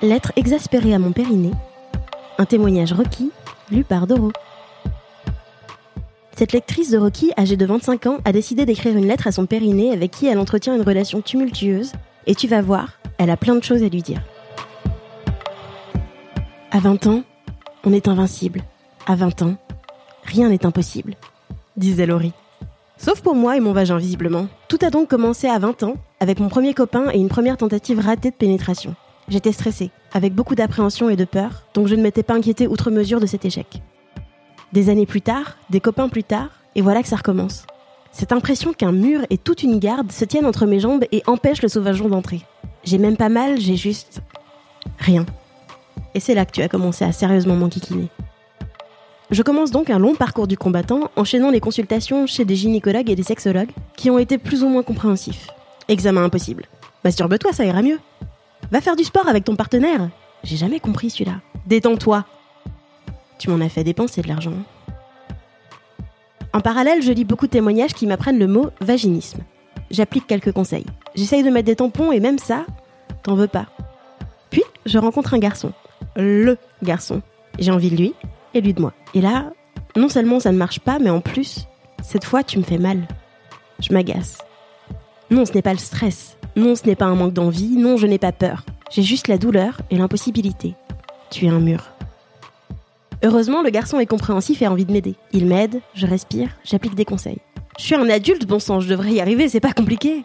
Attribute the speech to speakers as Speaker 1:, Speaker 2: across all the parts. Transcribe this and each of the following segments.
Speaker 1: Lettre exaspérée à mon périnée. Un témoignage requis, lu par Doro. Cette lectrice de Rocky, âgée de 25 ans, a décidé d'écrire une lettre à son périnée avec qui elle entretient une relation tumultueuse, et tu vas voir, elle a plein de choses à lui dire. À 20 ans, on est invincible. À 20 ans, rien n'est impossible, disait Laurie. Sauf pour moi et mon vagin, visiblement. Tout a donc commencé à 20 ans, avec mon premier copain et une première tentative ratée de pénétration. J'étais stressée, avec beaucoup d'appréhension et de peur, donc je ne m'étais pas inquiétée outre mesure de cet échec. Des années plus tard, des copains plus tard, et voilà que ça recommence. Cette impression qu'un mur et toute une garde se tiennent entre mes jambes et empêchent le sauvageon d'entrer. J'ai même pas mal, j'ai juste... rien. Et c'est là que tu as commencé à sérieusement m'enquiquiner. Je commence donc un long parcours du combattant, enchaînant les consultations chez des gynécologues et des sexologues, qui ont été plus ou moins compréhensifs. Examen impossible. Masturbe-toi, ça ira mieux. Va faire du sport avec ton partenaire. J'ai jamais compris celui-là. Détends-toi. Tu m'en as fait dépenser de l'argent. En parallèle, je lis beaucoup de témoignages qui m'apprennent le mot vaginisme. J'applique quelques conseils. J'essaye de mettre des tampons et même ça, t'en veux pas. Puis, je rencontre un garçon. Le garçon. J'ai envie de lui et lui de moi. Et là, non seulement ça ne marche pas, mais en plus, cette fois, tu me fais mal. Je m'agace. Non, ce n'est pas le stress. Non, ce n'est pas un manque d'envie. Non, je n'ai pas peur. J'ai juste la douleur et l'impossibilité. Tu es un mur. Heureusement, le garçon est compréhensif et a envie de m'aider. Il m'aide, je respire, j'applique des conseils. Je suis un adulte, bon sang, je devrais y arriver, c'est pas compliqué.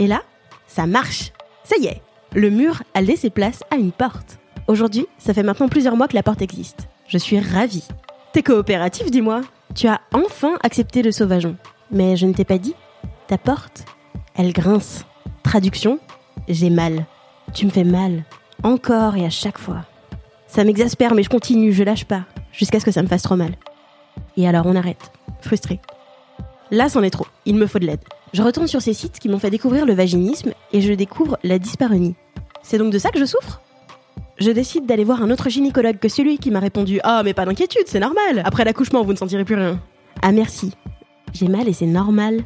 Speaker 1: Et là, ça marche. Ça y est, le mur a laissé place à une porte. Aujourd'hui, ça fait maintenant plusieurs mois que la porte existe. Je suis ravie. T'es coopératif, dis-moi. Tu as enfin accepté le sauvageon. Mais je ne t'ai pas dit. Ta porte, elle grince. Traduction, j'ai mal. Tu me fais mal. Encore et à chaque fois. Ça m'exaspère, mais je continue, je lâche pas. Jusqu'à ce que ça me fasse trop mal. Et alors on arrête. Frustré. Là, c'en est trop. Il me faut de l'aide. Je retourne sur ces sites qui m'ont fait découvrir le vaginisme et je découvre la dyspareunie. C'est donc de ça que je souffre? Je décide d'aller voir un autre gynécologue que celui qui m'a répondu Ah, mais pas d'inquiétude, c'est normal. Après l'accouchement, vous ne sentirez plus rien. Ah, merci. J'ai mal et c'est normal.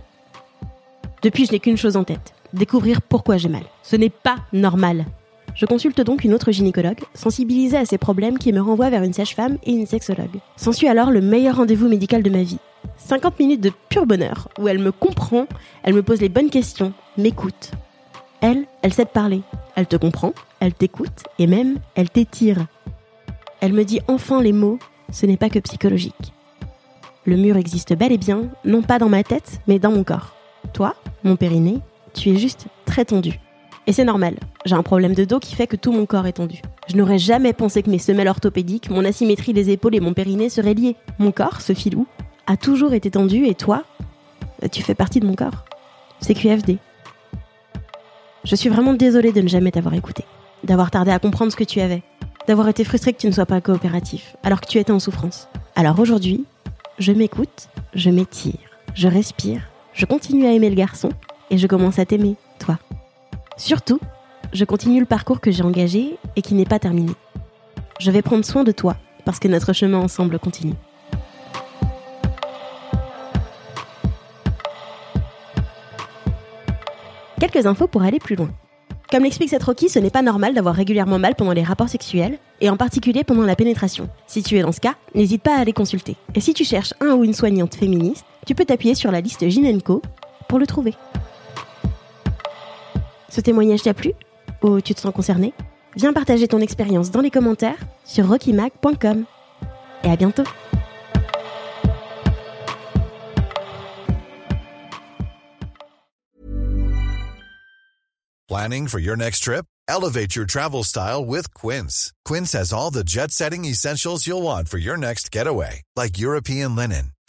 Speaker 1: Depuis, je n'ai qu'une chose en tête découvrir pourquoi j'ai mal. Ce n'est pas normal. Je consulte donc une autre gynécologue, sensibilisée à ces problèmes qui me renvoie vers une sage-femme et une sexologue. S'ensuit alors le meilleur rendez-vous médical de ma vie. 50 minutes de pur bonheur, où elle me comprend, elle me pose les bonnes questions, m'écoute. Elle, elle sait parler. Elle te comprend, elle t'écoute, et même, elle t'étire. Elle me dit enfin les mots, ce n'est pas que psychologique. Le mur existe bel et bien, non pas dans ma tête, mais dans mon corps. Toi, mon périnée, tu es juste très tendu. Et c'est normal, j'ai un problème de dos qui fait que tout mon corps est tendu. Je n'aurais jamais pensé que mes semelles orthopédiques, mon asymétrie des épaules et mon périnée seraient liés. Mon corps, ce filou, a toujours été tendu et toi, tu fais partie de mon corps. C'est QFD. Je suis vraiment désolée de ne jamais t'avoir écouté, d'avoir tardé à comprendre ce que tu avais, d'avoir été frustrée que tu ne sois pas coopératif, alors que tu étais en souffrance. Alors aujourd'hui, je m'écoute, je m'étire, je respire, je continue à aimer le garçon et je commence à t'aimer, toi. Surtout, je continue le parcours que j'ai engagé et qui n'est pas terminé. Je vais prendre soin de toi parce que notre chemin ensemble continue. Quelques infos pour aller plus loin. Comme l'explique cette Rocky, ce n'est pas normal d'avoir régulièrement mal pendant les rapports sexuels, et en particulier pendant la pénétration. Si tu es dans ce cas, n'hésite pas à aller consulter. Et si tu cherches un ou une soignante féministe, tu peux t'appuyer sur la liste Ginenco pour le trouver. Ce témoignage t'a plu Ou tu te sens concerné? Viens partager ton expérience dans les commentaires sur rockymac.com. Et à bientôt
Speaker 2: Planning for your next trip? Elevate your travel style with Quince. Quince has all the jet setting essentials you'll want for your next getaway, like European linen